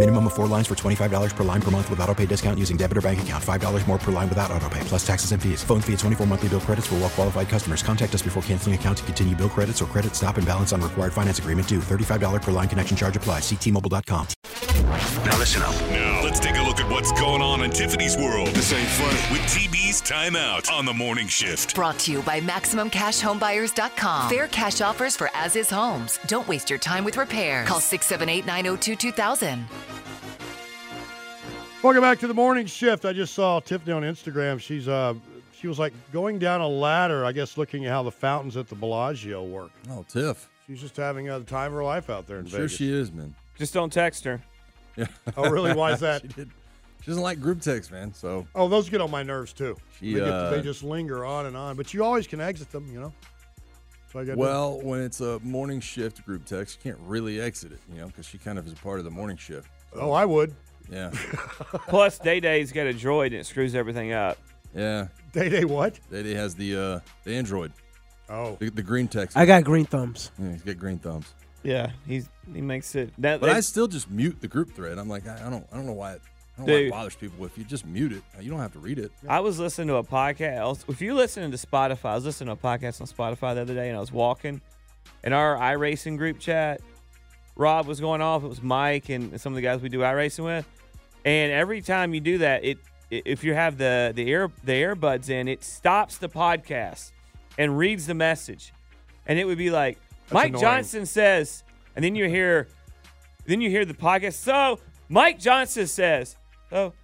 Minimum of four lines for $25 per line per month with auto pay discount using debit or bank account. $5 more per line without auto pay, plus taxes and fees. Phone fee at 24 monthly bill credits for well qualified customers. Contact us before canceling account to continue bill credits or credit stop and balance on required finance agreement due. $35 per line connection charge applies. Ctmobile.com. Now listen up. Now, let's take a look at what's going on in Tiffany's world. This ain't funny. With TB's Timeout on the morning shift. Brought to you by MaximumCashHomeBuyers.com. Fair cash offers for as is homes. Don't waste your time with repairs. Call 678 902 2000. Welcome back to the morning shift. I just saw Tiffany on Instagram. She's uh she was like going down a ladder, I guess looking at how the fountains at the Bellagio work. Oh, Tiff. She's just having uh, the time of her life out there in I'm sure she is, man. Just don't text her. Yeah. Oh, really? Why is that? she, did. she doesn't like group text, man. So Oh, those get on my nerves too. She, they, get, uh, they just linger on and on, but you always can exit them, you know. So I got well, when it's a morning shift group text, you can't really exit it, you know, because she kind of is a part of the morning shift. Oh, I would. Yeah. Plus, Day Day's got a droid and it screws everything up. Yeah. Day Day what? Day Day has the uh, the Android. Oh. The, the green text. I got green thumbs. Yeah, he's got green thumbs. Yeah, he's he makes it. That, But that- I still just mute the group thread. I'm like, I, I don't, I don't know why it, I don't know why Dude. it bothers people. If you just mute it, you don't have to read it. I was listening to a podcast. If you listen to Spotify, I was listening to a podcast on Spotify the other day, and I was walking, and our iRacing group chat, Robb was going off. It was Mike and some of the guys we do iRacing with, and every time you do that, it if you have the the ear the earbuds in, it stops the podcast and reads the message, and it would be like Mike annoying. Johnson says, and then you hear, then you hear the podcast. So Mike Johnson says, so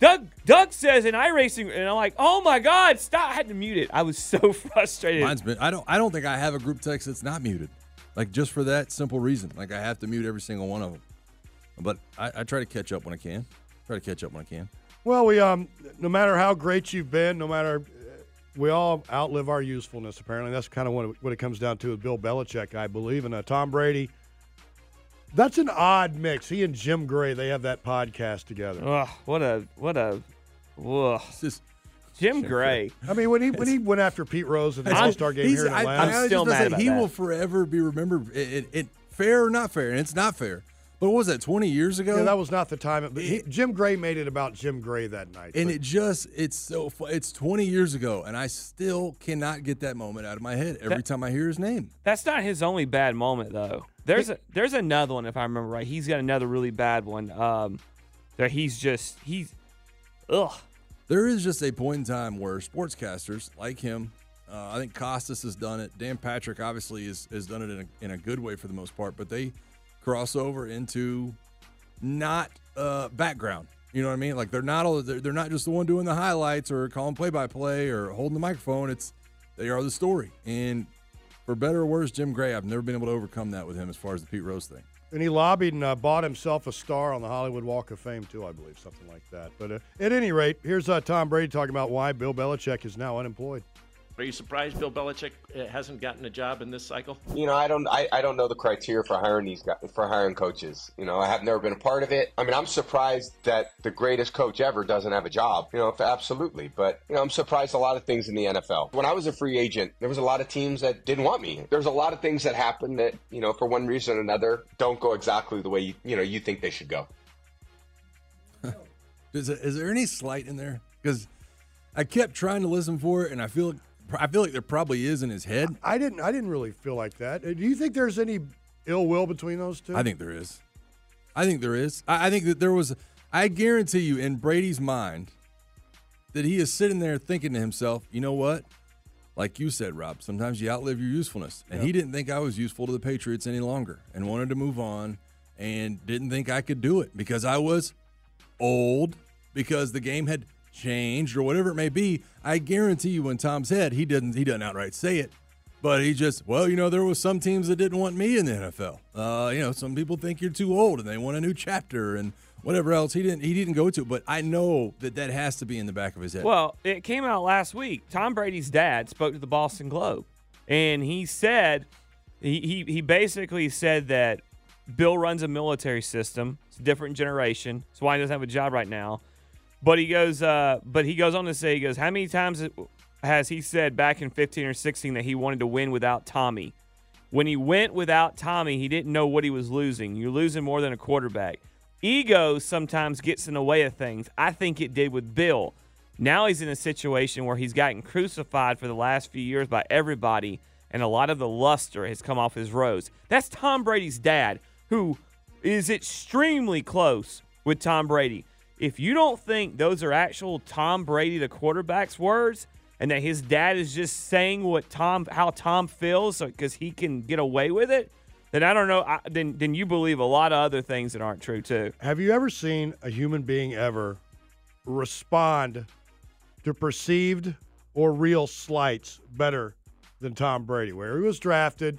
Doug Doug says in iRacing, and I'm like, oh my God, stop! I had to mute it. I was so frustrated. Mine's been. I don't. I don't think I have a group text that's not muted. Like just for that simple reason. Like I have to mute every single one of them. But I, I try to catch up when I can. Try to catch up when I can. Well, we um, no matter how great you've been, no matter, we all outlive our usefulness. Apparently, that's kind of what it, what it comes down to with Bill Belichick, I believe, and uh, Tom Brady. That's an odd mix. He and Jim Gray, they have that podcast together. Ugh, what a what a, ugh. just Jim Gray. I mean, when he when he went after Pete Rose in the All Star game here in Atlanta, I was still just mad say, about He that. will forever be remembered. It, it, it- fair or not fair, and it's not fair. But what was that? Twenty years ago. yeah, that was not the time. But he, Jim Gray made it about Jim Gray that night. and But- it just it's so it's 20 years ago and i still cannot get that moment out of my head every That- time i hear his name That's not his only bad moment though. There's a there's another one if I remember right. He's got another really bad one. Um, that he's just he's, ugh. there is just a point in time where sportscasters like him uh, i think costas has done it dan patrick obviously is, has done it in a, in a good way for the most part but they cross over into not uh, background. You know what i mean? Like they're not all they're, they're not just the one doing the highlights or calling play-by-play or holding the microphone. It's they are the story. And for better or worse jim gray i've never been able to overcome that with him as far as the pete rose thing. And he lobbied and uh, bought himself a star on the Hollywood Walk of Fame, too, I believe, something like that. But uh, at any rate, here's uh, Tom Brady talking about why Bill Belichick is now unemployed. Are you surprised Bill Belichick uh, hasn't gotten a job in this cycle? You know, I don't, I, I don't know the criteria for hiring these guys, for hiring coaches. You know, I have never been a part of it. I mean, I'm surprised that the greatest coach ever doesn't have a job. You know, absolutely. But you know, I'm surprised a lot of things in the NFL. When I was a free agent, there was a lot of teams that didn't want me. There's a lot of things that happen that you know, for one reason or another, don't go exactly the way you, you know you think they should go. Is, it, is there any slight in there? Because I kept trying to listen for it, and I feel I feel like there probably is in his head. I didn't, I didn't really feel like that. Uh, Do you think there's any ill will between those two? I think there is. I think there is. I, I think that there was. I guarantee you, in Brady's mind, that he is sitting there thinking to himself, you know what? Like you said, Robb, sometimes you outlive your usefulness. And he didn't think I was useful to the Patriots any longer and wanted to move on and didn't think I could do it because I was old, because the game had changed or whatever it may be. I guarantee you, when Tom said he didn't, he doesn't outright say it, but he just, well, you know, there was some teams that didn't want me in the NFL. Uh, you know, some people think you're too old and they want a new chapter and whatever else. He didn't, he didn't go to, but I know that that has to be in the back of his head. Well, it came out last week. Tom Brady's dad spoke to the Boston Globe, and he said he he, he basically said that Bill runs a military system. It's a different generation. That's why he doesn't have a job right now. But he goes, uh, but he goes on to say, he goes, how many times has he said back in 15 or 16 that he wanted to win without Tommy? When he went without Tommy, he didn't know what he was losing. You're losing more than a quarterback. Ego sometimes gets in the way of things. I think it did with Bill. Now he's in a situation where he's gotten crucified for the last few years by everybody, and a lot of the luster has come off his rose. That's Tom Brady's dad, who is extremely close with Tom Brady. If you don't think those are actual Tom Brady, the quarterback's words, and that his dad is just saying what Tom, how Tom feels, because he can get away with it, then I don't know. I, then, then you believe a lot of other things that aren't true too. Have you ever seen a human being ever respond to perceived or real slights better than Tom Brady? Where he was drafted,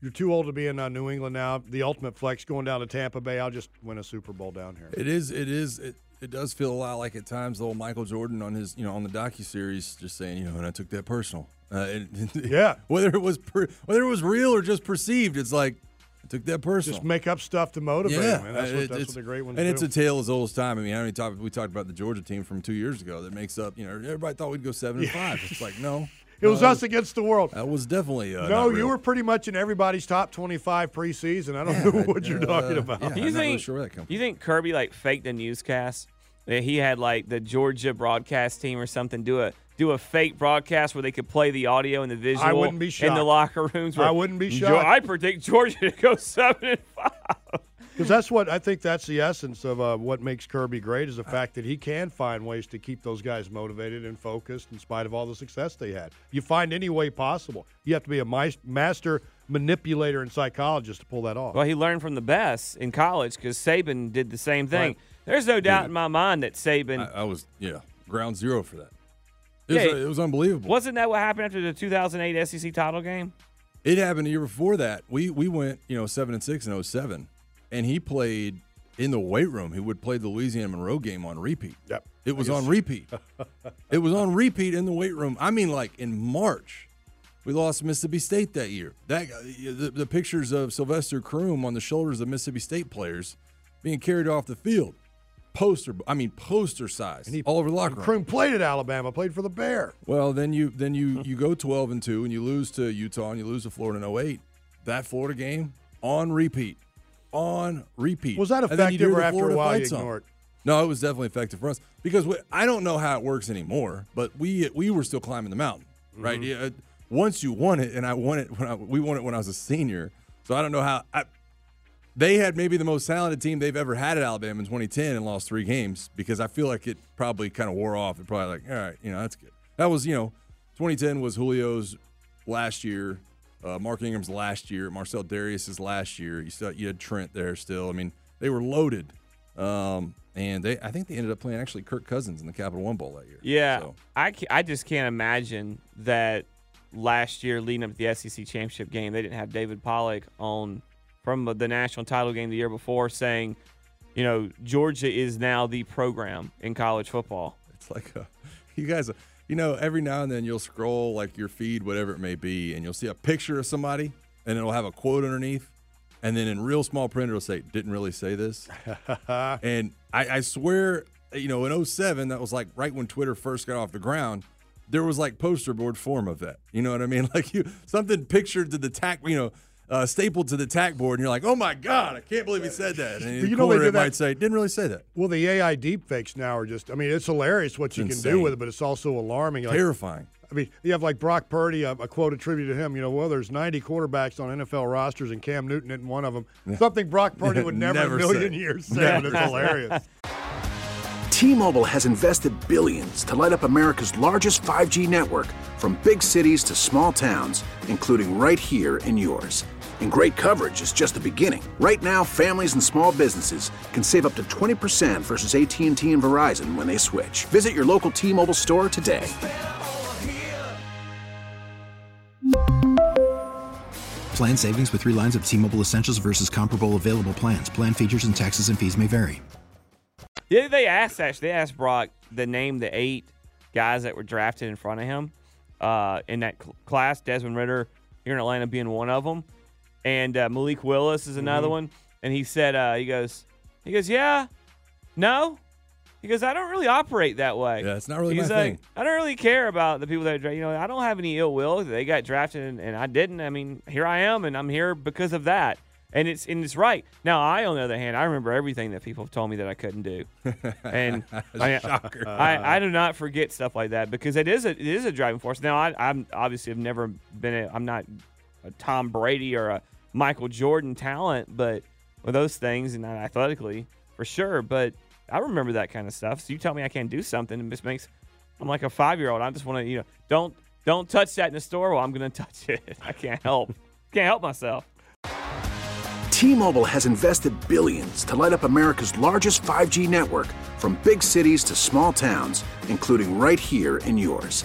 you're too old to be in uh, New England now. The ultimate flex going down to Tampa Bay. I'll just win a Super Bowl down here. It is. It is. It, it does feel a lot like at times the old Michael Jordan on his, you know, on the docu series, just saying, you know, and I took that personal. Uh, it, yeah. Whether it was per, whether it was real or just perceived, it's like I took that personal. Just make up stuff to motivate. yeah, man. That's, what, it- that's what the great ones and do. it's a tale as old as time. I mean, how many times we talked about the Georgia team from two years ago that makes up? You know, everybody thought we'd go seven and five. It's like no, It was no, us against the world. That was definitely uh, no, not you were pretty much in everybody's top 25 preseason. I don't know what you're uh, talking about. Do you think? you think Kirby like faked the newscast? That he had like the Georgia broadcast team or something do a do a fake broadcast where they could play the audio and the visual. wouldn't be in the locker rooms. where I wouldn't be "Jo- shocked." I predict Georgia to go seven and five. Because that's what I think that's the essence of uh, what makes Kirby great is the fact that he can find ways to keep those guys motivated and focused in spite of all the success they had. You find any way possible. You have to be a mis- master manipulator and psychologist to pull that off. Well, he learned from the best in college because Saban did the same thing. Right. There's no doubt in my mind that Saban. I, I was yeah ground zero for that. It was, Yeah. it was unbelievable. Wasn't that what happened after the 2008 SEC title game? It happened the year before that. We we went, you know, seven and six in 07. And he played in the weight room. He would play the Louisiana Monroe game on repeat. Yep, it was on repeat. it was on repeat in the weight room. I mean, like in March, we lost Mississippi State that year. That uh, the, the pictures of Sylvester Croom on the shoulders of Mississippi State players being carried off the field, poster. I mean, poster size, all over the locker room. Croom played at Alabama, played for the Bear. Well, then you then you you go 12 and 2 and you lose to Utah and you lose to Florida in 08. That Florida game on repeat. On repeat. Was that And then you effective or after a while you song. ignored? No, it was definitely effective for us because we, I don't know how it works anymore, but we we were still climbing the mountain, right? Mm-hmm. Yeah, once you won it, and I won it when I, we won it when I was a senior, so I don't know how. I, they had maybe the most talented team they've ever had at Alabama in 2010 and lost three games because I feel like it probably kind of wore off. It probably like, all right, you know, that's good. That was, you know, 2010 was Julio's last year, uh, Mark Ingram's last year, Marcell Dareus's last year. You still you had Trent there still. I mean, they were loaded, um, and they I think they ended up playing actually Kirk Cousins in the Capital One Bowl that year. Yeah, So, I, I just can't imagine that last year leading up to the SEC championship game, they didn't have David Pollack on from the national title game the year before saying, you know, Georgia is now the program in college football. It's like a, you guys, you know, every now and then you'll scroll like your feed, whatever it may be, and you'll see a picture of somebody, and it'll have a quote underneath, and then in real small print it'll say, "Didn't really say this." and I, I swear, you know, in 07, that was like right when Twitter first got off the ground. There was like poster board form of that. You know what I mean? Like you something pictured to the tack, you know. Uh, stapled to the tack board, and you're like, "Oh my god, I can't believe he said that." And You know they corner, did that. might say, "Didn't really say that." Well, the AI deepfakes now are just, I mean, it's hilarious what you can do with it, but it's also alarming. Like, Terrifying. I mean, you have like Brock Purdy, a, a quote attributed to him, you know, well, there's 90 quarterbacks on NFL rosters and Cam Newton isn't one of them. Something Brock Purdy would never, Never in a million say. years say, but it's hilarious. T-Mobile has invested billions to light up America's largest 5G network from big cities to small towns, including right here in yours. And great coverage is just the beginning. Right now, families and small businesses can save up to 20% versus AT&T and Verizon when they switch. Visit your local T-Mobile store today. Plan savings with three lines of T Mobile Essentials versus comparable available plans. Plan features and taxes and fees may vary. Yeah, they asked actually. They asked Brock the name the eight guys that were drafted in front of him uh, in that cl- class. Desmond Ridder here in Atlanta being one of them, and uh, Malik Willis is another Mm-hmm. one. And he said, uh, he goes, he goes, yeah, no. He goes, I don't really operate that way. Yeah, it's not really He's my like, thing. I don't really care about the people that dra- you know. I don't have any ill will. They got drafted and, and I didn't. I mean, here I am, and I'm here because of that. And it's and it's right. Now, I on the other hand, I remember everything that people have told me that I couldn't do, and I. I, I do not forget stuff like that because it is a it is a driving force. Now, I, I'm obviously have never been. A, I'm not a Tom Brady or a Michael Jordan talent, but with those things and not athletically for sure. But I remember that kind of stuff. So you tell me I can't do something, and this makes I'm like a five year old. I just want to you know don't don't touch that in the store. Well, I'm gonna touch it. I can't help can't help myself. T-Mobile has invested billions to light up America's largest 5G network from big cities to small towns, including right here in yours.